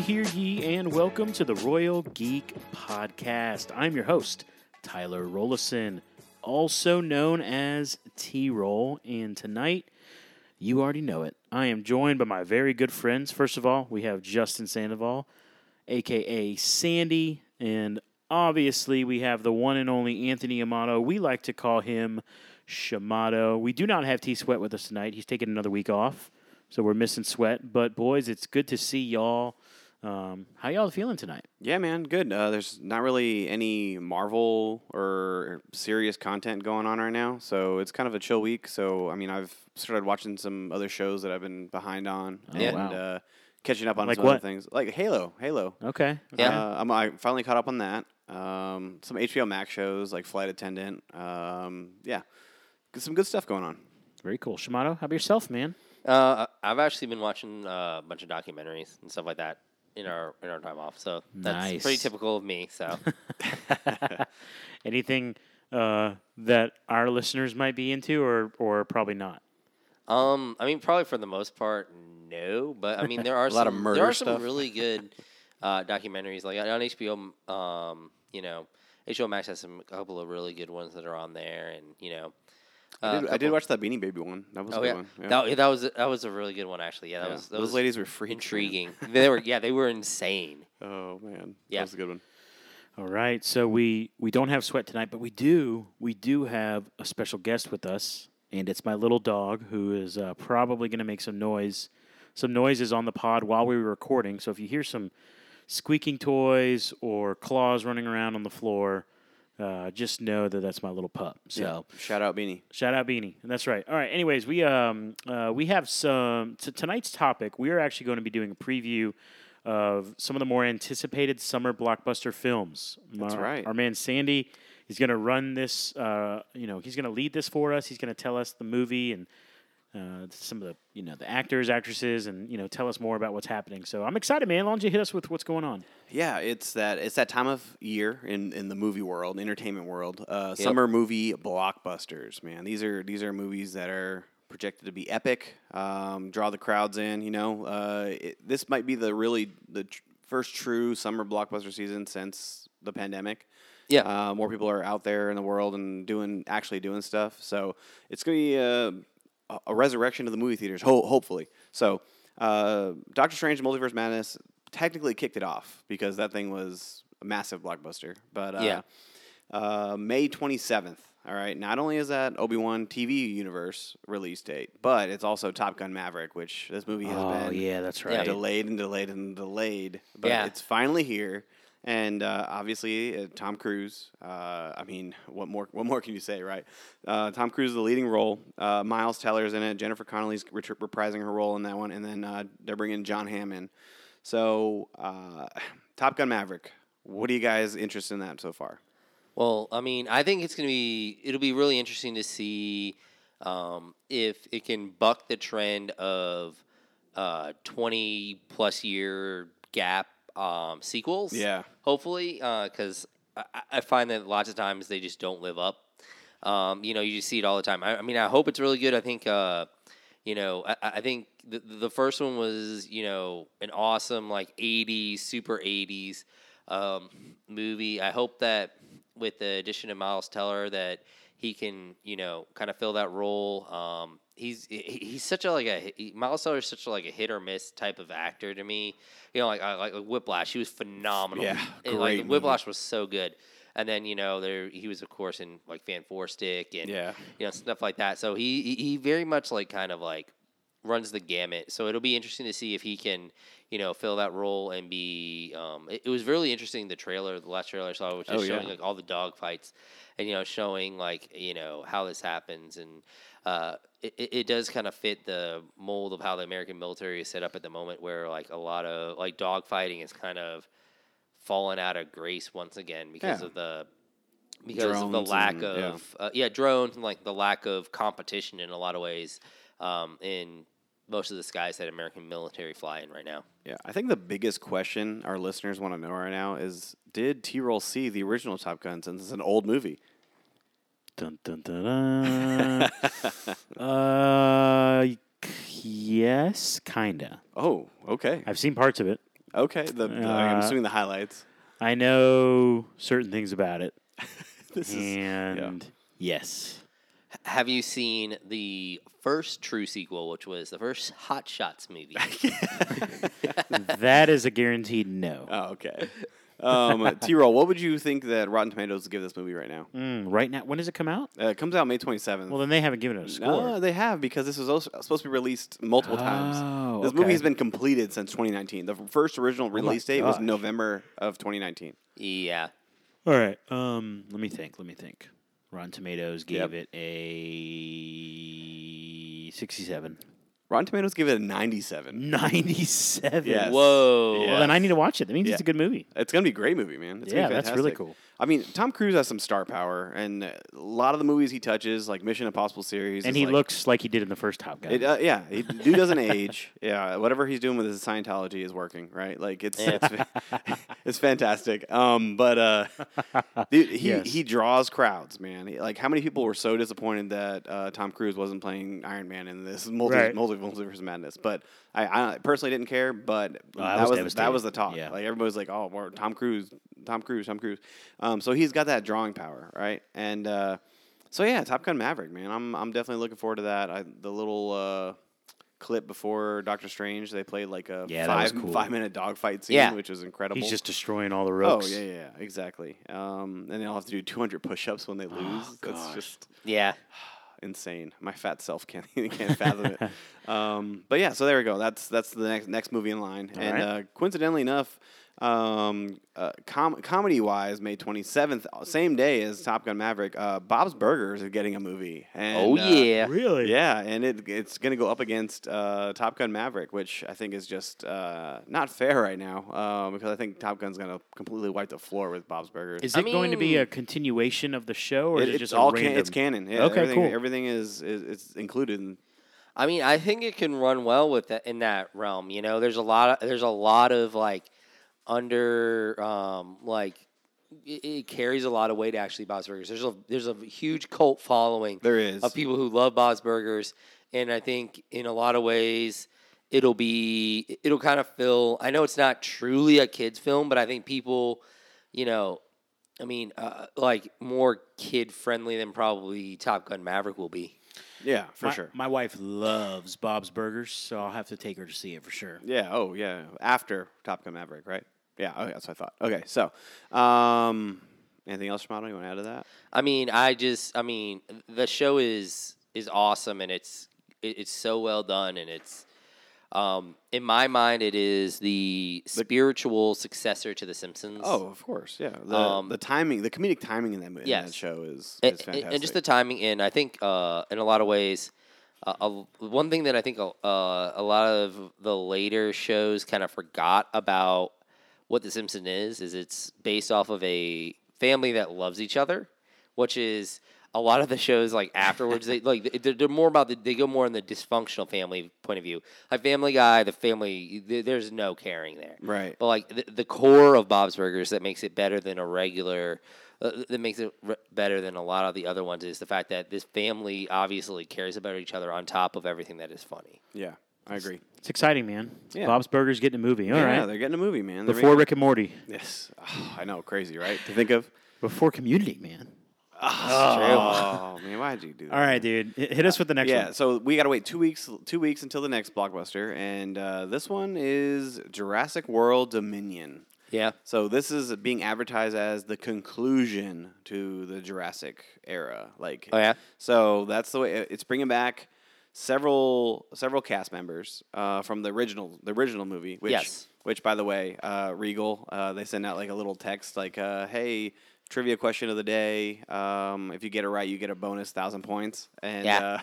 hear ye, and welcome to the Royal Geek Podcast. I'm your host, Tyler Rollison, also known as T Roll, and tonight, you already know it. I am joined by my very good friends. First of all, we have Justin Sandoval, aka Sandy, and obviously we have the one and only Anthony Amato. We like to call him Shamato. We do not have T Sweat with us tonight. He's taking another week off, so we're missing Sweat. But boys, it's good to see y'all. Um, how y'all feeling tonight? Yeah, man, good. Uh, there's not really any Marvel or serious content going on right now, so it's kind of a chill week. So, I mean, I've started watching some other shows that I've been behind on, Oh, and wow. uh, catching up on Like some what? other things, like Halo. Halo. Okay. Yeah. Uh, I'm, I finally caught up on that. Um, some HBO Max shows like Flight Attendant. Um, yeah, G- some good stuff going on. Very cool. Shamato, how about yourself, man? Uh, I've actually been watching uh, a bunch of documentaries and stuff like that in our in our time off. So that's pretty typical of me. So Anything uh, that our listeners might be into, or or probably not? um, I mean, probably for the most part, no. But I mean, there are A lot of some, murder there are some really good uh, documentaries like on HBO. Um, you know, HBO Max has some a couple of really good ones that are on there, and you know. I uh, did, I did watch that Beanie Baby one. That was a Oh good yeah, one. Yeah. that that was that was a really good one actually. Yeah, that Yeah. was that Those was ladies were freaks, man. intriguing. they were yeah, they were insane. Oh man, Yeah. that was a good one. All right, so we we don't have sweat tonight, but we do we do have a special guest with us, and it's my little dog who is uh, probably going to make some noise, some noises on the pod while we were recording. So if you hear some squeaking toys or claws running around on the floor, uh, just know that that's my little pup. So. Yeah. Shout out Beanie. Shout out Beanie. That's right. All right. Anyways, we um uh, we have some t- tonight's topic. We are actually going to be doing a preview of some of the more anticipated summer blockbuster films. That's Our- right. Our man Sandy is going to run this. Uh, you know, he's going to lead this for us. He's going to tell us the movie and. Uh, some of the you know the actors, actresses, and you know tell us more about what's happening. So I'm excited, man. Why don't you hit us with what's going on? Yeah, it's that it's that time of year in, in the movie world, entertainment world. Uh, Summer movie blockbusters, man. These are these are movies that are projected to be epic, um, draw the crowds in. You know, uh, it, this might be the really the tr- first true summer blockbuster season since the pandemic. Yeah. uh, more people are out there in the world and doing actually doing stuff. So it's gonna be a, resurrection of the movie theaters, ho- hopefully. So uh, Doctor Strange: Multiverse Madness technically kicked it off because that thing was a massive blockbuster. But uh, Yeah. uh, May twenty seventh. All right. Not only is that Obi Wan TV universe release date, but it's also Top Gun Maverick, which this movie has Oh been yeah, that's right. delayed and delayed and delayed. But Yeah. it's finally here. And uh, obviously, uh, Tom Cruise. Uh, I mean, what more? What more can you say, right? Uh, Tom Cruise is the leading role. Uh, Miles Teller's in it. Jennifer Connelly's ret- reprising her role in that one, and then uh, they're bringing Jon Hamm in. So, Top Gun Maverick. What are you guys interested in that so far? Well, I mean, I think it's to be it'll be really interesting to see um, if it can buck the trend of twenty plus year gap um, sequels. Yeah. hopefully, because I, I- I find that lots of times they just don't live up. Um, you know, you just see it all the time. I, I mean, I hope it's really good. I think. Uh, you know, I, I think the, the first one was, you know, an awesome like '80s, super '80s um, movie. I hope that with the addition of Miles Teller, that he can, you know, kind of fill that role. Um, he's he's such a like a he, Miles Teller is such a, like a hit or miss type of actor to me. You know, like I- like Whiplash, he was phenomenal. Yeah, And, like. Whiplash was so good. And then you know there he was of course in like Fan Four Stick and Yeah. you know stuff like that. So he he- he very much like kind of like runs the gamut. So it'll be interesting to see if he can, you know, fill that role and be. Um, it, it was really interesting the trailer, the last trailer I saw, which is Oh, yeah. showing like all the dog fights, and you know, showing like you know how this happens, and uh, it, it does kind of fit the mold of how the American military is set up at the moment, where like a lot of like dog fighting is kind of fallen out of grace once again because Yeah. of the because of the lack and- yeah. of uh, yeah drones and like the lack of competition in a lot of ways um, in most of the skies that American military fly in right now. Yeah, I think the biggest question our listeners want to know right now is: Did T Roll see the original Top Gun since it's an old movie? Dun, dun, dun, dun. uh, yes, kinda. Oh, okay. I've seen parts of it. Okay, the, the- I'm Uh, assuming the highlights. I know certain things about it, This is and yes, Have you seen the first true sequel, which was the first Hot Shots movie? that is a guaranteed no. oh, okay. Um, T roll. What would you think that Rotten Tomatoes would give this movie right now? Mm, right now, when does it come out? Uh, it comes out May 27th. Well, then they haven't given it a score. No, they have because this was also supposed to be released multiple times. Oh, This movie has been completed since 2019. The first original release date was. November of 2019. yeah. All right. Um, let me think. Let me think. Rotten Tomatoes gave Yep. it a sixty-seven. Rotten Tomatoes gave it a 97. Ninety-seven. Yes. Whoa. Yeah. Well, then I need to watch it. That means Yeah. it's a good movie. It's gonna be a great movie, man. It's gonna Yeah, be that's really fantastic. cool. I mean, Tom Cruise has some star power, and uh, a lot of the movies he touches, like Mission Impossible series, And he like- looks like he did in the first Top Gun. It, uh, yeah, he, dude doesn't age. Yeah, whatever he's doing with his Scientology is working, right? Like it's Yeah. it's, it's fantastic. Um, but uh, dude, he Yes. he draws crowds, man. He- like how many people were so disappointed that uh, Tom Cruise wasn't playing Iron Man in this multi Right. multi multiverse madness? But I, I personally didn't care. But Oh, that was was, that was the talk. Yeah. Like everybody was like, oh, more Tom Cruise, Tom Cruise, Tom Cruise. Um, so he's got that drawing power, right? And uh, so yeah, Top Gun Maverick, man. I'm I'm definitely looking forward to that. I, the little uh, clip before Doctor Strange, they played like a Yeah, five cool. five minute dogfight scene, Yeah. which was incredible. He's just destroying all the oh rooks. yeah, yeah, exactly. Um, and they'll have to do 200 push-ups when they lose. That's gosh. just Yeah. insane. My fat self can't can't fathom it. Um, but yeah, so there we go. That's that's the next next movie in line. All and right. uh, coincidentally enough, um, uh, com- comedy wise, May twenty seventh, same day as Top Gun Maverick, uh, Bob's Burgers are getting a movie. And, Oh, uh, yeah. Really? yeah, and it it's going to go up against uh, Top Gun Maverick, which I think is just uh, not fair right now uh, because I think Top Gun's going to completely wipe the floor with Bob's Burgers. Is I it going to be a continuation of the show, or It- is it just a all can- it's canon. Yeah, Okay, everything, cool. Everything is, is it's included. In, I mean, I think it can run well with that in that realm. You know, there's a lot of there's a lot of like under um like it, it carries a lot of weight actually Bob's Burgers. There's a there's a huge cult following there is. of people who love Bob's Burgers, and I think in a lot of ways it'll be it'll kind of fill. I know it's not truly a kids film, but I think people, you know, I mean, uh, like more kid friendly than probably Top Gun Maverick will be. Yeah, for my, sure. My wife loves Bob's Burgers, so I'll have to take her to see it for sure. Yeah. Oh, yeah. After Top Gun Maverick, right? Yeah. Okay, that's what I thought. Okay. So, um, anything else, Shamato? You want to add to that? I mean, I just, I mean, the show is is awesome and it's it, it's so well done and it's, um, in my mind, it is the spiritual successor to The Simpsons. Oh, of course. Yeah. The, Um, the timing, the comedic timing in that, in Yes. that show is, and, is fantastic. and just the timing. And I think, uh, in a lot of ways, uh, a- one thing that I think uh, a lot of the later shows kind of forgot about what The Simpsons is is it's based off of a family that loves each other, which is a lot of the shows like afterwards they like they're, they're more about the, they go more in the dysfunctional family point of view. Like Family Guy, the family th- there's no caring there. Right. But like the, the core of Bob's Burgers that makes it better than a regular, uh, that makes it re- better than a lot of the other ones is the fact that this family obviously cares about each other on top of everything that is funny. yeah. I agree. It's exciting, man. Yeah. Bob's Burgers getting a movie. All right. yeah, they're getting a movie, man. They're Before making- Rick and Morty. Yes. Oh, I know. Crazy, right? To think of. Before Community, man. Ah, ah. Oh, man. Why'd you do that? All right, dude. Hit hit us with the next yeah, one. Yeah, so we got to wait two weeks. Two weeks until the next blockbuster, and uh, this one is Jurassic World Dominion. Yeah. So this is being advertised as the conclusion to the Jurassic era. Like, Oh, yeah? So that's the way it's bringing back several several cast members uh, from the original the original movie. Which, Yes. Which, by the way, uh, Regal uh, they send out like a little text like, uh, "Hey." Trivia question of the day. Um, if you get it right, you get a bonus thousand points. And Yeah. uh,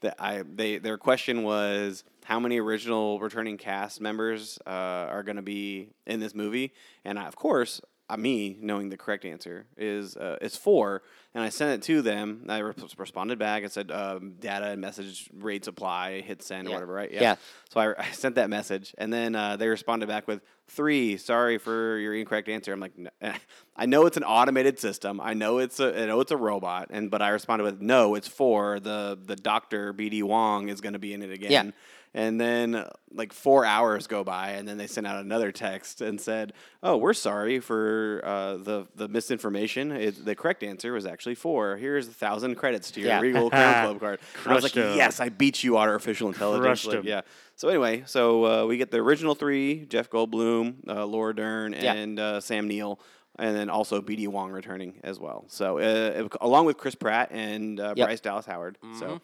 the, I, they, their question was how many original returning cast members uh, are going to be in this movie? And I, of course, uh, me knowing the correct answer is uh, it's four. And I sent it to them. I re- responded back and said um, data and message rates apply, hit send or Yeah. whatever, right? Yeah. yeah. So I, I sent that message, and then uh, they responded back with three. Sorry for your incorrect answer. I'm like, "No." I know it's an automated system. I know it's a, I know it's a robot, and but I responded with, no, it's four. The the doctor BD Wong is going to be in it again. And then like four hours go by, and then they sent out another text and said, "Oh, we're sorry for uh, the the misinformation. It, the correct answer was actually four. Here's a thousand credits to your Yeah. Regal Crown Club card." I was like. "Yes, I beat you, artificial intelligence." Like, yeah. So anyway, so uh, we get the original three: Jeff Goldblum, uh, Laura Dern, Yeah. and uh, Sam Neill. And then also B.D. Wong returning as well. So, uh, along with Chris Pratt and uh, Yep. Mm-hmm. Bryce Dallas Howard. So,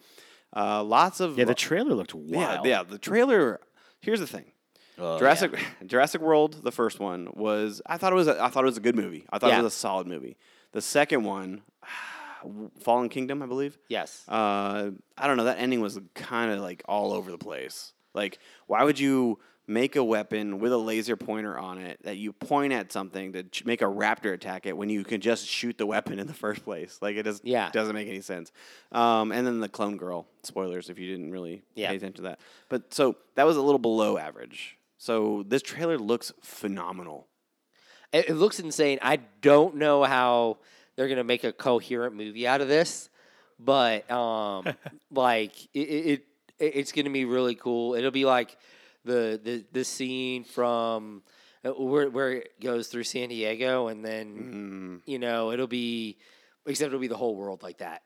uh, lots of Yeah, the trailer looked yeah, wild. yeah. The trailer. Here's the thing. Oh, Jurassic Jurassic World, the first one was. I thought it was. A, I thought it was a good movie. I thought Yeah. it was a solid movie. The second one, Fallen Kingdom, I believe. Yes. Uh, I don't know. That ending was kind of like all over the place. Like, why would you make a weapon with a laser pointer on it that you point at something to ch- make a raptor attack it when you can just shoot the weapon in the first place? Like, it just Yeah. doesn't make any sense. Um, and then the clone girl. Spoilers if you didn't really Yeah. pay attention to that. But so that was a little below average. So this trailer looks phenomenal. It, it looks insane. I don't know how they're gonna make a coherent movie out of this, but um, like it, it, it, it's gonna be really cool. It'll be like the the the scene from uh, where where it goes through San Diego, and then you know it'll be except it'll be the whole world like that.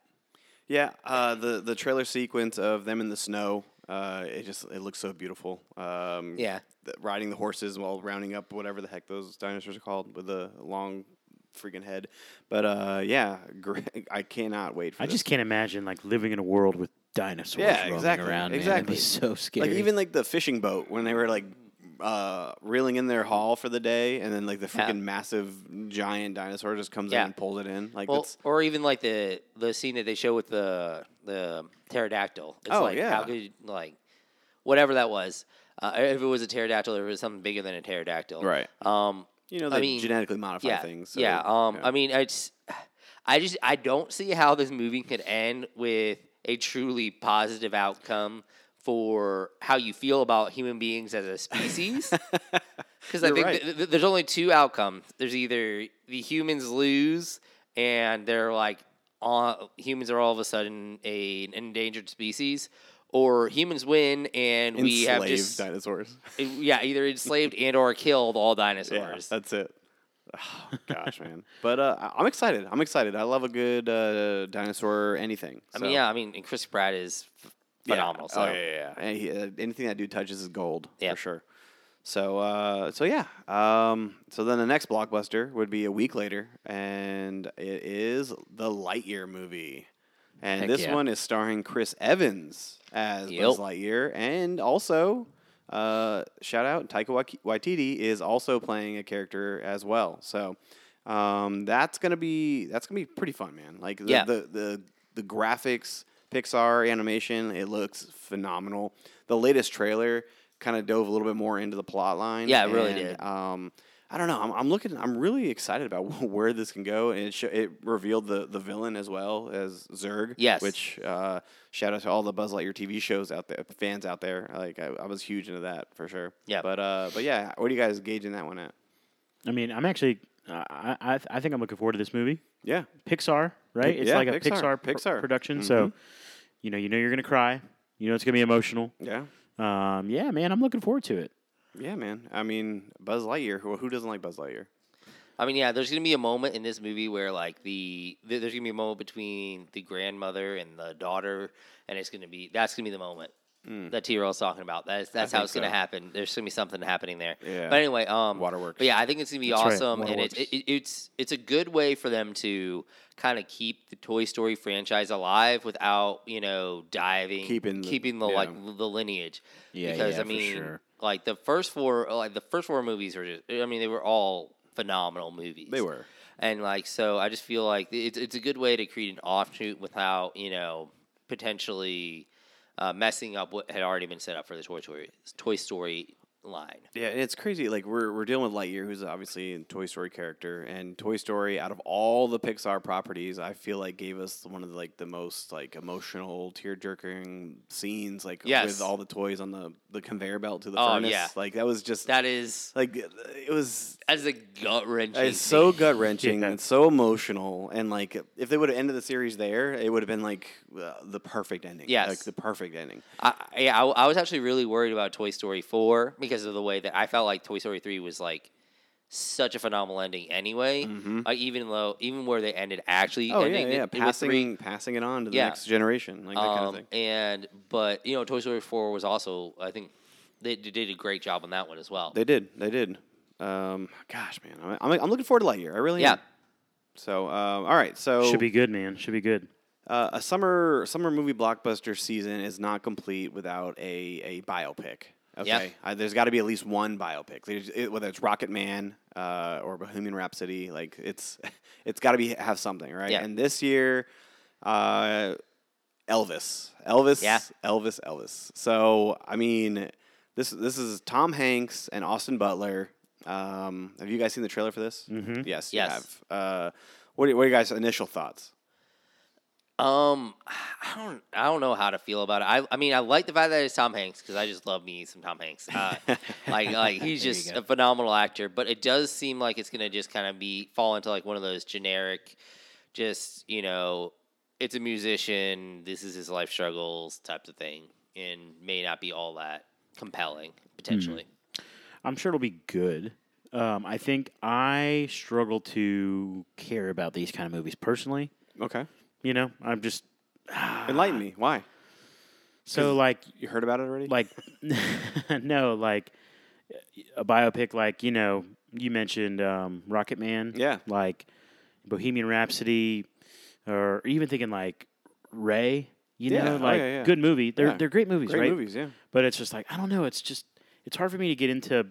Yeah, uh, the the trailer sequence of them in the snow, uh, it just it looks so beautiful. Um, Yeah. the, riding the horses while rounding up whatever the heck those dinosaurs are called with the long freaking head. But uh, yeah, great. I cannot wait for. I this. just can't imagine like living in a world with dinosaurs Yeah, roaming exactly, around. Man. exactly. It'd be so scary. like even like the fishing boat when they were like uh, reeling in their haul for the day, and then like the Yeah. freaking massive giant dinosaur just comes Yeah. in and pulls it in. Like Well, or even like the the scene that they show with the the pterodactyl. It's Oh, like yeah. how could like whatever that was. Uh, if it was a pterodactyl, or if it was something bigger than a pterodactyl. right. Um. You know I they mean, genetically modify Yeah. things. so, yeah. Um. yeah. I mean, it's. I just I don't see how this movie could end with a truly positive outcome for how you feel about human beings as a species. Because I think right. th- th- there's only two outcomes. There's either the humans lose and they're like, all, humans are all of a sudden a, an endangered species, or humans win and we have Enslaved just dinosaurs. yeah either enslaved and or killed all dinosaurs. Yeah, dinosaurs. that's it. Oh, gosh, man. But uh, I'm excited. I'm excited. I love a good uh, dinosaur anything. I mean, yeah, I mean, and Chris Pratt is yeah. phenomenal. So Oh, yeah, yeah, yeah. He- uh, anything that dude touches is gold Yeah. for sure. So, uh, so yeah. Um, so then the next blockbuster would be a week later, and it is the Lightyear movie. And Heck this yeah. one is starring Chris Evans as Yep. Buzz Lightyear, and also uh, shout out Taika Waititi is also playing a character as well. So um, that's gonna be that's gonna be pretty fun, man. Like the, Yeah. the the the graphics, Pixar animation, it looks phenomenal. The latest trailer kind of dove a little bit more into the plot line. Yeah, it really did. Um, I don't know. I'm, I'm looking. I'm really excited about where this can go, and it sho- it revealed the the villain as well as Zurg. Yes. Which uh, shout out to all the Buzz Lightyear TV shows out there, fans out there. Like I, I was huge into that for sure. Yeah. But uh, but yeah, what are you guys gauging that one at? I mean, I'm actually, uh, I, I, I think I'm looking forward to this movie. Yeah. Pixar, right? Pi- it's yeah, like a Pixar, Pixar, pr- Pixar. production. So, you know, you know you're gonna cry. You know it's gonna be emotional. Yeah. Um, yeah, man, I'm looking forward to it. Yeah, man. I mean, Buzz Lightyear. Who, who doesn't like Buzz Lightyear? I mean, yeah, there's gonna be a moment in this movie where like the th- there's gonna be a moment between the grandmother and the daughter, and it's gonna be that's gonna be the moment that T Roll's talking about. That's that's how think it's gonna happen. There's gonna be something happening there. Yeah. But anyway, um, Waterworks. But yeah, I think it's gonna be That's right, awesome, and it's it, it's it's a good way for them to kind of keep the Toy Story franchise alive without you know diving Keeping the- keeping the yeah. like the lineage. Yeah, because yeah, I for mean, sure. Like the first four, like the first four movies were just. I mean, they were all phenomenal movies. They were. and like so, I just feel like it's it's a good way to create an offshoot without you know potentially uh, messing up what had already been set up for the Toy Story Toy Story line. Yeah, and it's crazy. Like we're we're dealing with Lightyear, who's obviously a Toy Story character, and Toy Story, out of all the Pixar properties, I feel like gave us one of the, like the most like emotional, tear jerking scenes, like Yes. with all the toys on the the conveyor belt to the Oh, furnace. yeah. Like that was just That is like it was. as a gut wrenching. It's so gut wrenching Yeah. and so emotional, and like if they would have ended the series there, it would have been like uh, the perfect ending. Yes. like the perfect ending. I, yeah, I, I was actually really worried about Toy Story 4 because of the way that I felt like Toy Story 3 was like such a phenomenal ending anyway. Like even though even where they ended actually Mm-hmm. Oh ending yeah, yeah, it- with passing three, passing it on to the Yeah. next generation, like that kind of um, thing. and but you know Toy Story 4 was also I think they, they did a great job on that one as well. They did. They did. Um, gosh, man, I'm, I'm, I'm looking forward to Lightyear. I really Yeah. am. So, um, all right. So, Should be good, man. Should be good. uh, a summer summer movie blockbuster season is not complete without a a biopic. Okay, uh, there's got to be at least one biopic. It, whether it's Rocket Man uh, or Bohemian Rhapsody, like it's it's got to be have something, right? Yeah. And this year, uh, Elvis, Elvis, Yeah. Elvis, Elvis. So I mean, this this is Tom Hanks and Austin Butler. Um, have you guys seen the trailer for this? Mm-hmm. Yes, you Yes. have. Uh, what are, what are you guys' initial thoughts? Um, I don't, I don't know how to feel about it. I, I mean, I like the fact that it's Tom Hanks because I just love me some Tom Hanks. Uh, like, like he's just a phenomenal actor. But it does seem like it's gonna just kind of be fall into like one of those generic, just you know, it's a musician. This is his life struggles type of thing, and may not be all that compelling potentially. I'm sure it'll be good. Um, I think I struggle to care about these kind of movies personally. Okay, You know, I'm just enlighten me. Why? so like You heard about it already? like no like a biopic like you know you mentioned um, Rocket Man Yeah. like Bohemian Rhapsody or even thinking like Ray you Yeah. know Oh, like yeah, yeah. good movie they're they're great movies Great right movies, yeah. but it's just like I don't know it's just it's hard for me to get into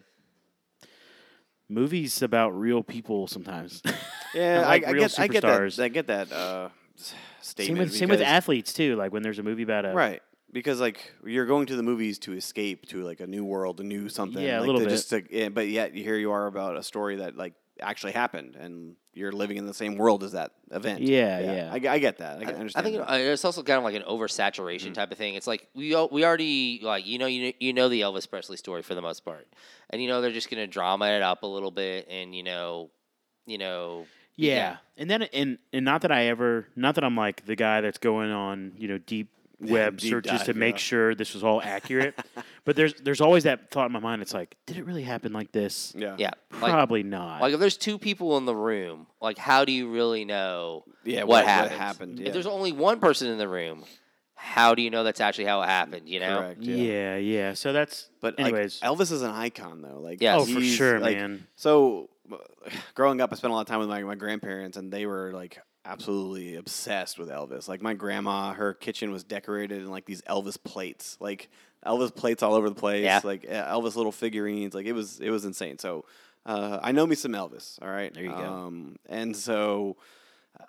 movies about real people sometimes Yeah, like I, I get, I get that. I get that uh, s- same statement. with same with athletes too like when there's a movie about a right? Because like you're going to the movies to escape to like a new world, a new something. Yeah, a little bit. Just to, yeah, but yet here you are about a story that like actually happened, and you're living in the same world as that event. Yeah, yeah. I, I get that. I, get- I understand. think that. uh, it's also kind of like an oversaturation Mm-hmm. type of thing. It's like we we already like you know you know, you know the Elvis Presley story for the most part, and you know they're just gonna drama it up a little bit, and you know, you know, Yeah. Yeah. And then and and not that I ever not that I'm like the guy that's going on, you know, deep web Deep searches to make yeah. sure this was all accurate. but there's there's always that thought in my mind it's like, did it really happen like this? yeah, yeah, like Probably not. like if there's two people in the room, like how do you really know Yeah, what, what- what happened? happened, yeah. If there's only one person in the room, how do you know that's actually how it happened? You know, correct. yeah. Yeah. yeah, So that's But anyways. like, Elvis is an icon, though. Like, Yes. Oh, for sure, like- man. So, growing up, I spent a lot of time with my, my grandparents, and they were like absolutely obsessed with Elvis. Like, my grandma, her kitchen was decorated in like these Elvis plates, like Elvis plates all over the place, Yeah. like Elvis little figurines. Like, it was it was insane. So, uh, I know me some Elvis. All right, There you go. Um, and so. uh,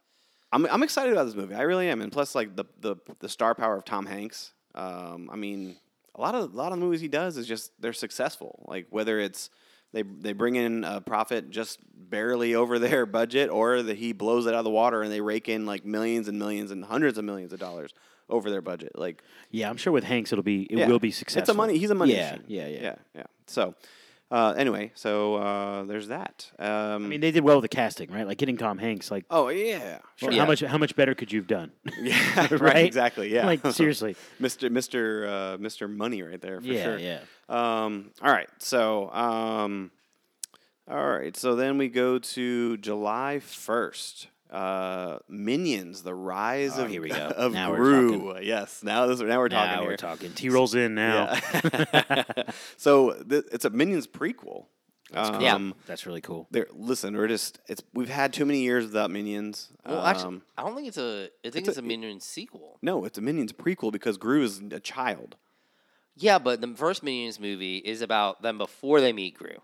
I'm, I'm excited about this movie. I really am, and plus, like the the, the star power of Tom Hanks. Um, I mean, a lot of a lot of the movies he does is just they're successful. Like whether it's they they bring in a profit just barely over their budget, or that he blows it out of the water and they rake in like millions and millions and hundreds of millions of dollars over their budget. Like yeah, I'm sure with Hanks it'll be it yeah, will be successful. It's a money. He's a money yeah, machine. Yeah, yeah, yeah, yeah. So. Uh, anyway, so uh, there's that. Um, I mean, they did well with the casting, right? Like getting Tom Hanks. Like, oh yeah, sure. well, how much how much better could you have done? Yeah, right. Right? Exactly. Yeah. like seriously. Mr. Mr. Uh, Mr. Money right there for yeah, sure. yeah. Um, all right. So, um, all right. So then we go to July first. Uh, Minions: The Rise Oh, of here we go. of Now we're Gru. Yes. Now this. Now we're talking Now here. we're talking. T rolls in now. Yeah. so th- it's a Minions prequel. Yeah. Um, That's really cool. There, listen, we're just it's we've had too many years without Minions. Well, actually, Um, I don't think it's a. I think it's it's a- a, Minion sequel. no, it's a Minions prequel because Gru is a child. Yeah, but the first Minions movie is about them before they meet Gru.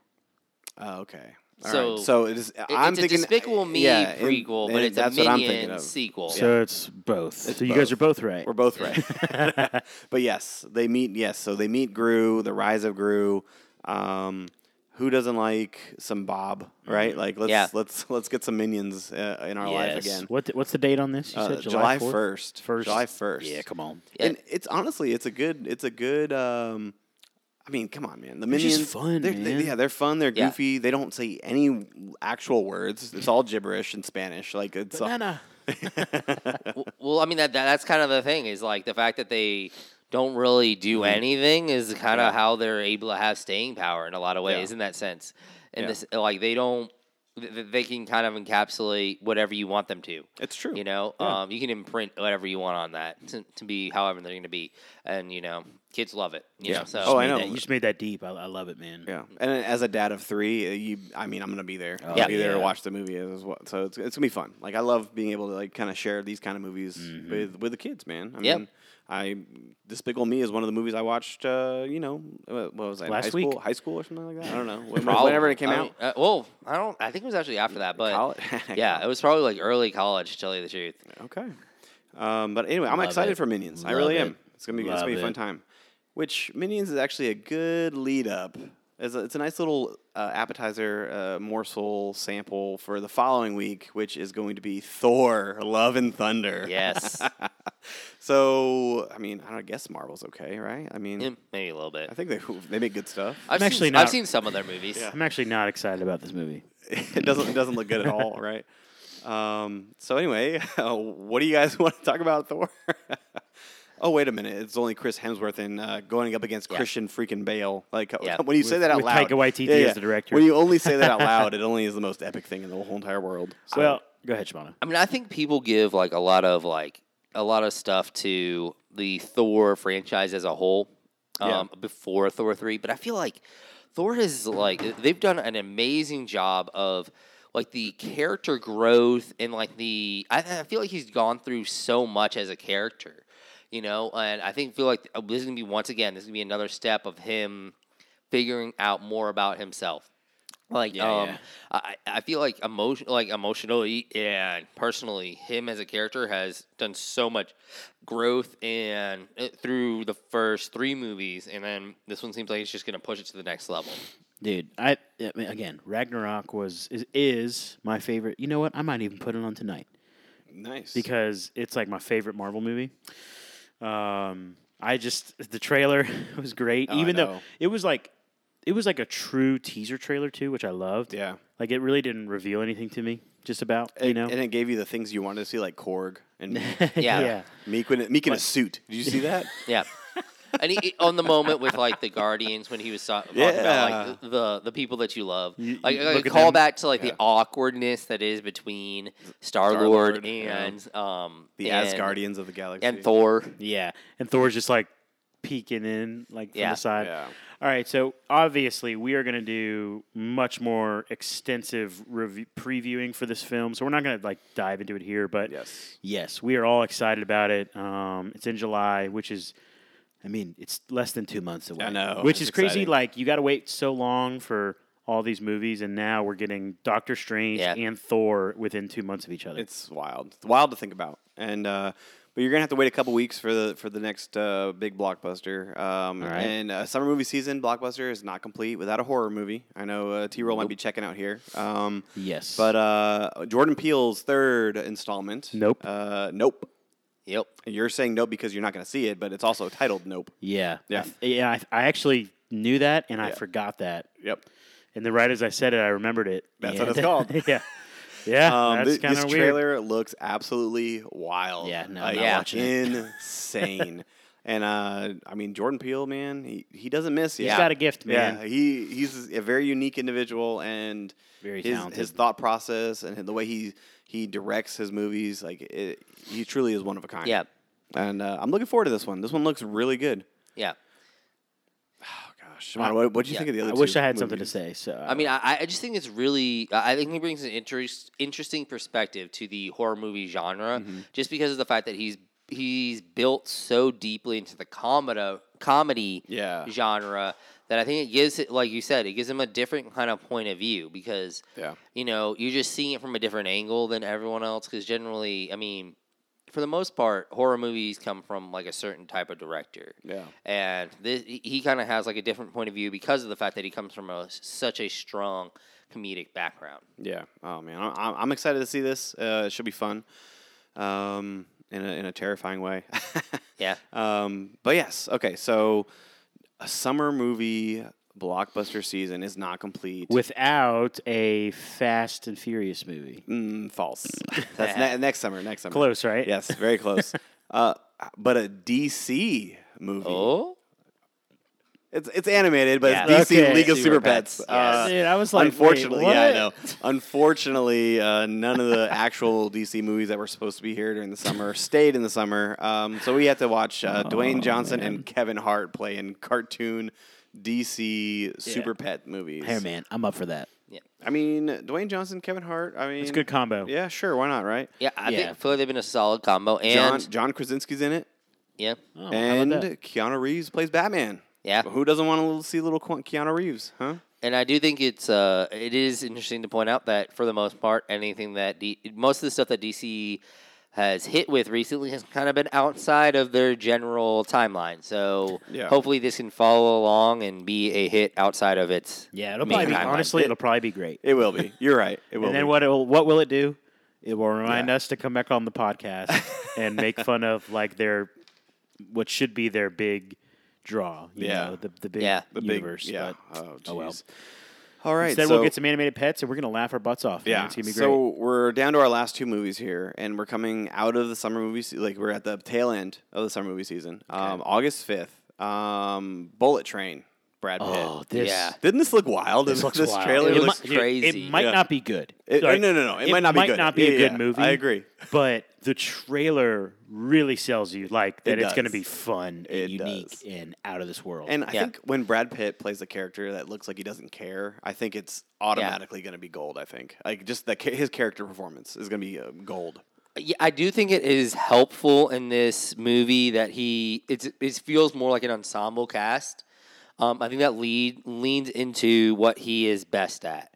Oh, okay. All So, right. so it is. It- I'm it's thinking a Despicable Me yeah, and- prequel, but it's that's a what I'm Minion thinking of. sequel. So it's both. It's so you guys are both right. We're both right. but yes, they meet. Yes, so they meet Gru, the rise of Gru. Um, who doesn't like some Bob, right? Like let's Yeah. let's let's get some minions uh, in our life again. What the, what's the date on this? You Uh, said July first. First. July first. Yeah, come on. And it's honestly, it's a good, it's a good. Um, I mean, come on, man. The They're minions, just fun, they're, they- man. yeah, they're fun. They're Yeah. goofy. They don't say any actual words. It's all gibberish in Spanish. Like it's. all- Banana. W- well, I mean that, that that's kind of the thing is like the fact that they don't really do anything is kind of Mm-hmm. Yeah. how they're able to have staying power in a lot of ways Yeah. in that sense. And Yeah. this like they don't th- th- they can kind of encapsulate whatever you want them to. it's true. You know, Yeah. um, you can imprint whatever you want on that to, to be however they're going to be, and you know, kids love it. You Yeah. know, so Oh, I know. that- you just made that deep. I, I love it, man. Yeah, and as a dad of three, uh, you, I mean, I'm gonna be there. I'll Yeah. be there to watch the movie as well. So it's, it's gonna be fun. Like I love being able to like kind of share these kind of movies Mm-hmm. with with the kids, man. I Yep. mean, I Despicable Me is one of the movies I watched. Uh, you know, uh, what was that? Last high school, week? high school or something like that. I don't know. When- Whenever it came I out. mean, uh, well, I don't. I think it was actually after that, but yeah, it was probably like early college. To tell you the truth. Okay. Um, but anyway, I'm Love excited it. for Minions. I really it. am. It's gonna be it's gonna be a fun time. Which Minions is actually a good lead up. It's a, it's a nice little uh, appetizer uh, morsel sample for the following week, which is going to be Thor: Love and Thunder. Yes, So I mean, I don't guess Marvel's okay, right? I mean, Yeah, maybe a little bit. I think they they make good stuff. I've I'm actually seen, not- I've seen some of their movies. Yeah. I'm actually not excited about this movie. it doesn't it doesn't look good at all, right? Um, so anyway, what do you guys want to talk about Thor? Oh wait a minute, it's only Chris Hemsworth and uh, going up against Yeah. Christian freaking Bale. Like Yeah. when you say that out with loud, Taika Waititi as the director. When you only say that out loud, it only is the most epic thing in the whole entire world. So, well, go ahead, Shamato. I mean, I think people give like a lot of like a lot of stuff to the Thor franchise as a whole Yeah. um, before Thor three, but I feel like Thor is like they've done an amazing job of like the character growth and like the I, I feel like he's gone through so much as a character, you know, and I think feel like uh, this is gonna be once again this is gonna be another step of him figuring out more about himself. Like Yeah, um, yeah. I, I feel like emotion, like emotionally and personally, him as a character has done so much growth and uh, through the first three movies, and then this one seems like it's just gonna push it to the next level. Dude, I, I mean, again, Ragnarok was is, is my favorite. You know what? I might even put it on tonight nice because it's like my favorite Marvel movie. Um, I just the trailer was great, Oh, even though it was like it was like a true teaser trailer too, which I loved. yeah. Like it really didn't reveal anything to me. Just about It- you know. and it gave you the things you wanted to see, like Korg and Yeah. yeah. Miek, in, Miek in a suit. Did you see that? Yeah. And he, on the moment with like the Guardians when he was so- talking about like the, the the people that you love, You- like, you like look a at them- callback to like Yeah. the awkwardness that is between Star Star-Lord, Lord yeah. and um The and, Asgardians of the galaxy. and Thor. Yeah, and Thor's just like peeking in, like from Yeah. the side. Yeah. All right, so obviously we are going to do much more extensive review, previewing for this film, so we're not going to like dive into it here. But Yes. yes, we are all excited about it. Um, it's in July, which is, I mean, it's less than two months away. I know, which is crazy. Like you got to wait so long for all these movies, and now we're getting Doctor Strange Yeah. and Thor within two months of each other. It's wild. It's wild to think about. And uh, but you're gonna have to wait a couple weeks for the for the next uh, big blockbuster. Um, right. And uh, summer movie season blockbuster is not complete without a horror movie. I know uh, T roll might be checking out here. Um, yes, but uh, Jordan Peele's third installment. Nope. Uh, nope. Yep. You're saying nope because you're not going to see it, but it's also titled Nope. yeah, Yeah. I yeah. I, I actually knew that, and I Yeah. forgot that. Yep. And then right as I said it, I remembered it. That's what it's called. yeah, yeah. Um, that's thi- kind this of weird. trailer looks absolutely wild. Yeah, no, not Yeah. watching it. insane. and uh, I mean, Jordan Peele, man, he, he doesn't miss. He's yeah. got a gift, man. Yeah, he he's a very unique individual, and Very his talented. his thought process and the way he he directs his movies, like it, he truly is one of a kind. Yeah. and uh, I'm looking forward to this one. This one looks really good. Yeah. Oh gosh, Shimon, what what do you Yeah. think of the other? I wish two I had something to movies? say. So I mean, I, I just think it's really. I think he brings an interest, interesting perspective to the horror movie genre, Mm-hmm. just because of the fact that he's he's built so deeply into the comedy comedy Yeah. genre that I think it gives it, like you said, it gives him a different kind of point of view because Yeah. you know you're just seeing it from a different angle than everyone else. Because generally, I mean, for the most part, horror movies come from like a certain type of director. Yeah. And this, he- kind of has like a different point of view because of the fact that he comes from a, such a strong comedic background. Yeah. Oh man, I'm, I'm excited to see this. Uh, it should be fun, um, in a in a terrifying way. Yeah. Um, but yes, okay. So a summer movie blockbuster season is not complete. Without a Fast and Furious movie. mm, false. That's ne- next summer. Next summer. Close, right? Yes, very close. uh, but a DC movie. Oh, It's it's animated, but Yeah. it's DC Okay. League of Super Super Pets. Pets, Uh, Dude, I was like, wait, unfortunately, yeah, I know. Unfortunately, uh, none of the actual DC movies that were supposed to be here during the summer stayed in the summer. Um, so we had to watch uh, Oh, Dwayne Johnson and Kevin Hart play in cartoon DC Super Pet movies. Hey, man, I'm up for that. Yeah. I mean, Dwayne Johnson, Kevin Hart. I mean, It's a good combo. Yeah, sure, why not, right? yeah. I Yeah. think I feel like they've been a solid combo. And John Krasinski's in it, yeah, Oh, and that? Keanu Reeves plays Batman. Yeah. But Who doesn't want to see little Keanu Reeves, huh? And I do think it's uh, it is interesting to point out that for the most part, anything that D- most of the stuff that DC has hit with recently has kind of been outside of their general timeline. So Yeah. hopefully this can follow along and be a hit outside of its. Yeah, it'll main probably be, timeline. honestly, it'll probably be great. It will be. You're right. It will. and then be. what? It'll, what will it do? It will remind Yeah. us to come back on the podcast and make fun of like their what should be their big draw. You Yeah. know, the the big Yeah. the universe. big yeah. but oh, oh well. All right. Instead, so, we'll get some animated pets, and we're gonna laugh our butts off. man. Yeah. it's gonna be great. So we're down to our last two movies here, and we're coming out of the summer movie. Se- like we're at the tail end of the summer movie season. Um, August fifth. Um, Bullet Train. Brad Pitt. oh, this Yeah. Didn't this look wild? this looks wild. trailer It looks looks Dude, crazy. It might Yeah. not be good. It- Like, no, no, no. It might not be good. It might not be Yeah, a good yeah, movie. I agree. But the trailer really sells you like that It it's going to be fun It and unique does. and out of this world. And I Yeah. think when Brad Pitt plays a character that looks like he doesn't care, I think it's automatically going to be gold. I think like just that his character performance is going to be uh, gold. Yeah, I do think it is helpful in this movie that he it's, it feels more like an ensemble cast. Um, I think that lead leans into what he is best at.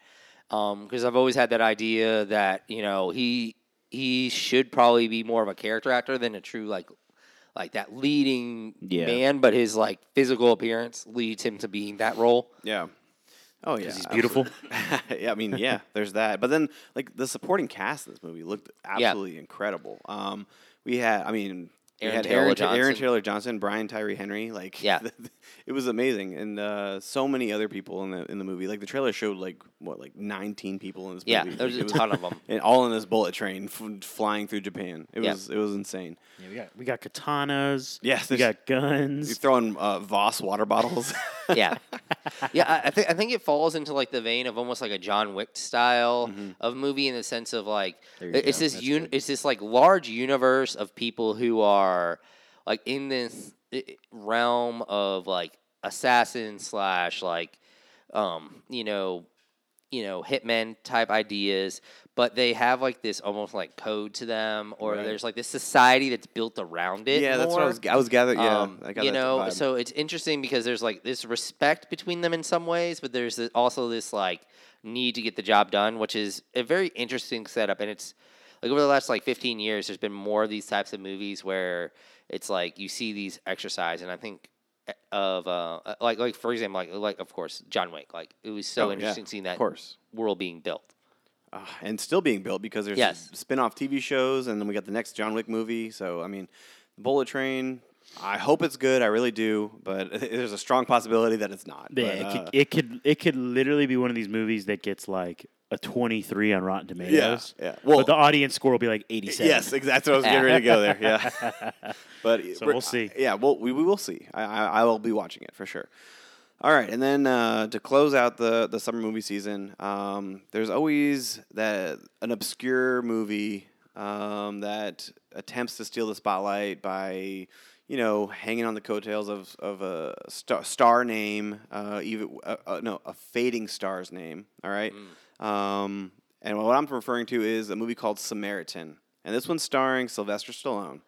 Because I've always had that idea that you know he he should probably be more of a character actor than a true like like that leading Yeah. man, but his like physical appearance leads him to being that role. Yeah. Oh yeah, he's beautiful. yeah, I mean, yeah, there's that. But then, like the supporting cast in this movie looked absolutely incredible. Um, we had, I mean, we Aaron had Taylor Aaron, Ta- Aaron Johnson. Taylor Johnson, Brian Tyree Henry. Like, Yeah. it was amazing, and uh, so many other people in the in the movie. Like the trailer showed, like what, like 19 people in this Yeah, movie. there's Like, a it was- ton of them. and all in this bullet train f- flying through Japan. It Yeah. was it was insane. Yeah, we got we got katanas. Yes, we got guns. You're throwing uh, Voss water bottles. yeah, yeah. I, I think I think it falls into like the vein of almost like a John Wick style of movie in the sense of like Mm-hmm. It's go. this That's un- good. it's this like large universe of people who are like in this realm of like assassin slash like um you know you know hitmen type ideas but they have like this almost like code to them or Right. there's like this society that's built around it yeah, that's what I was. I was gathered. Yeah, Um, I got you know, vibe. so it's interesting because there's like this respect between them in some ways, but there's also this like need to get the job done, which is a very interesting setup. And it's like over the last like 15 years, there's been more of these types of movies where it's like you see these exercise, and I think eh, of uh uh, like like for example like like of course John Wick like it was so Oh, yeah, interesting seeing that of course. world being built. Uh, and still being built because there's Yes. spin-off TV shows, and then we got the next John Wick movie. So I mean, Bullet Train. I hope it's good. I really do, but there's a strong possibility that it's not. Yeah, But, it, uh, could, it could it could literally be one of these movies that gets like a 23 on Rotten Tomatoes. yeah. yeah. Well- but the audience score will be like 87. yes, exactly. What I was getting ready to go there. Yeah, but So we're- we'll see. Yeah, well, we, we will see. I, I I will be watching it for sure. All right, and then uh, to close out the the summer movie season, um, there's always that an obscure movie um, that attempts to steal the spotlight by you know hanging on the coattails of of a star, star name, uh, even uh, uh, no a fading star's name. All right, um, and what I'm referring to is a movie called Samaritan, and this one's starring Sylvester Stallone.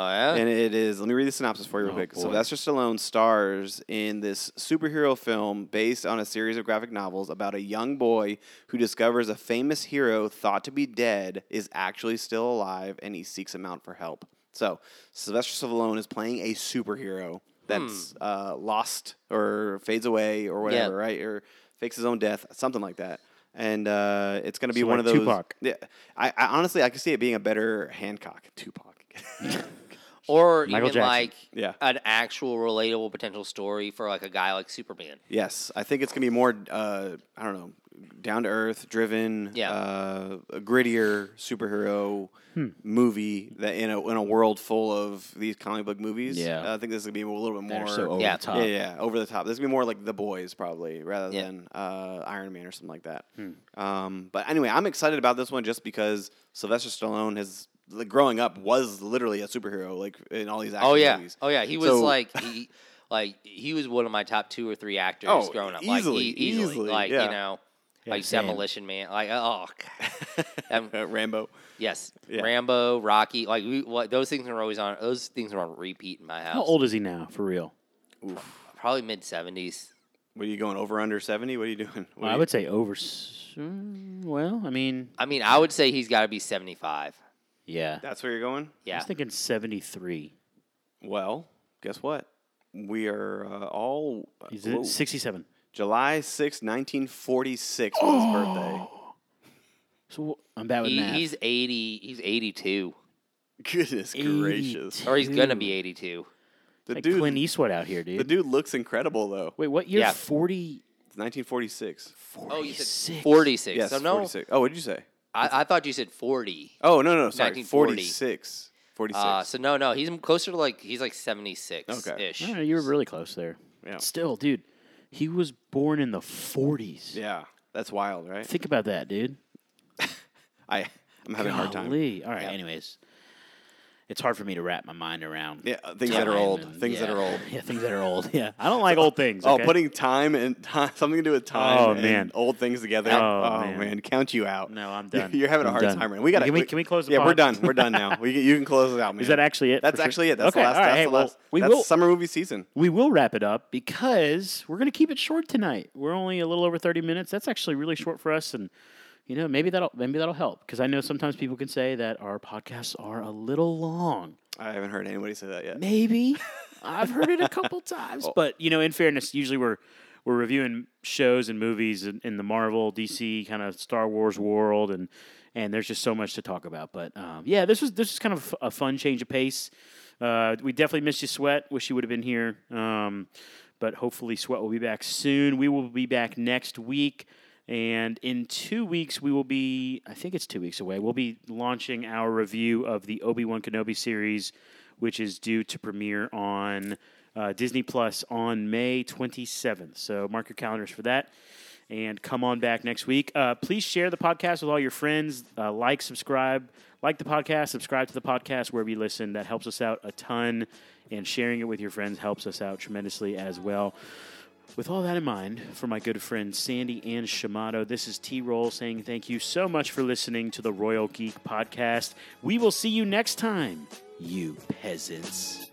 Oh yeah. And it is, let me read the synopsis for you real Oh, quick. boy. Sylvester Stallone stars in this superhero film based on a series of graphic novels about a young boy who discovers a famous hero thought to be dead is actually still alive and he seeks him out for help. So, Sylvester Stallone is playing a superhero that's uh, lost or fades away or whatever, right? Or fakes his own death, something like that. And uh, it's going to be So one like of those. Tupac. Yeah, I, I honestly I could see it being a better Hancock. Tupac. or Michael even Jackson. like Yeah. an actual relatable potential story for like a guy like Superman. Yes, I think it's gonna be more. Uh, I don't know, down to earth, driven, Yeah. uh, a grittier superhero Hmm. movie that in a in a world full of these comic book movies. Yeah. I think this is gonna be a little bit more. so over Yeah. the top. yeah, yeah, over the top. This is gonna be more like The Boys, probably, rather Yeah. than uh, Iron Man or something like that. Hmm. Um, but anyway, I'm excited about this one just because Sylvester Stallone has, like, growing up, was literally a superhero, like in all these action Oh yeah. movies. Oh yeah. He was So- like he like he was one of my top two or three actors Oh, growing up. easily, like, e- easily, easily, like yeah. you know, Yeah, like same. Demolition Man. Like oh God. Um, Uh, Rambo. yes, Yeah. Rambo, Rocky. Like we, what, those things are always on. Those things are on repeat in my house. How old is he now, for real? Probably mid seventies. What are you going over under seventy? What are you doing? Well, are I you- would say over. Well, I mean, I mean, I would say he's got to be seventy five. Yeah. That's where you're going. Yeah. I Yeah. was thinking 73. Well, guess what? We are uh, all He's whoa, 67. July 6, 1946 was his birthday. So I'm bad with He, math. he's eighty. He's eighty two, Goodness gracious. or he's gonna be eighty two. The like dude Clint Eastwood out here, dude. the dude. dude looks incredible though. Wait, what year? Yeah. 40. It's 1946. Oh, you said forty six. Yes, so no, 46. Oh, what did you say? I, I thought you said forty. Oh, no, no, sorry. 1940. 46. 46. Uh, so no, no, he's closer to like he's like seventy six Okay. ish. No, you were really close there. Yeah. Still, dude, he was born in the 40s. yeah, that's wild, right? Think about that, dude. I I'm having a hard time. Golly. All right, Yeah. anyways. It's hard for me to wrap my mind around. Yeah, uh, things that are old. and- Things that are old. Yeah, things that are old. Yeah. I don't like old things. Oh, putting time and time, something to do with oh, time Oh, and man. old things together. Oh, Oh, man. man. count you out. No, I'm done. You're having a I'm hard done. time, man. We got Can we- can we close Yeah, we're done. We're done now. We, you can close it out, man. Is that actually it? That's for sure? actually it. That's okay, the last. all right. That's Hey, the well, last. we that's will summer movie season. we will wrap it up because we're going to keep it short tonight. We're only a little over 30 minutes. That's actually really short for us and you know, maybe that'll maybe that'll help because I know sometimes people can say that our podcasts are a little long. I haven't heard anybody say that yet. Maybe I've heard it a couple times, but you know, in fairness, usually we're we're reviewing shows and movies in, in the Marvel, DC, kind of Star Wars world, and and there's just so much to talk about. But um, yeah, this was this was kind of a fun change of pace. Uh, we definitely missed you, Sweat. Wish you would have been here. Um, but hopefully, Sweat will be back soon. We will be back next week. And in two weeks, we will be, I think it's two weeks away, we'll be launching our review of the Obi Wan Kenobi series, which is due to premiere on uh, Disney Plus on May 27th. So mark your calendars for that. And come on back next week. Uh, please share the podcast with all your friends. Uh, like, subscribe, like the podcast, subscribe to the podcast wherever you listen. That helps us out a ton. And sharing it with your friends helps us out tremendously as well. With all that in mind, for my good friends Sandy and Shamato, this is T Roll saying thank you so much for listening to the Royal Geek Podcast. We will see you next time, you peasants.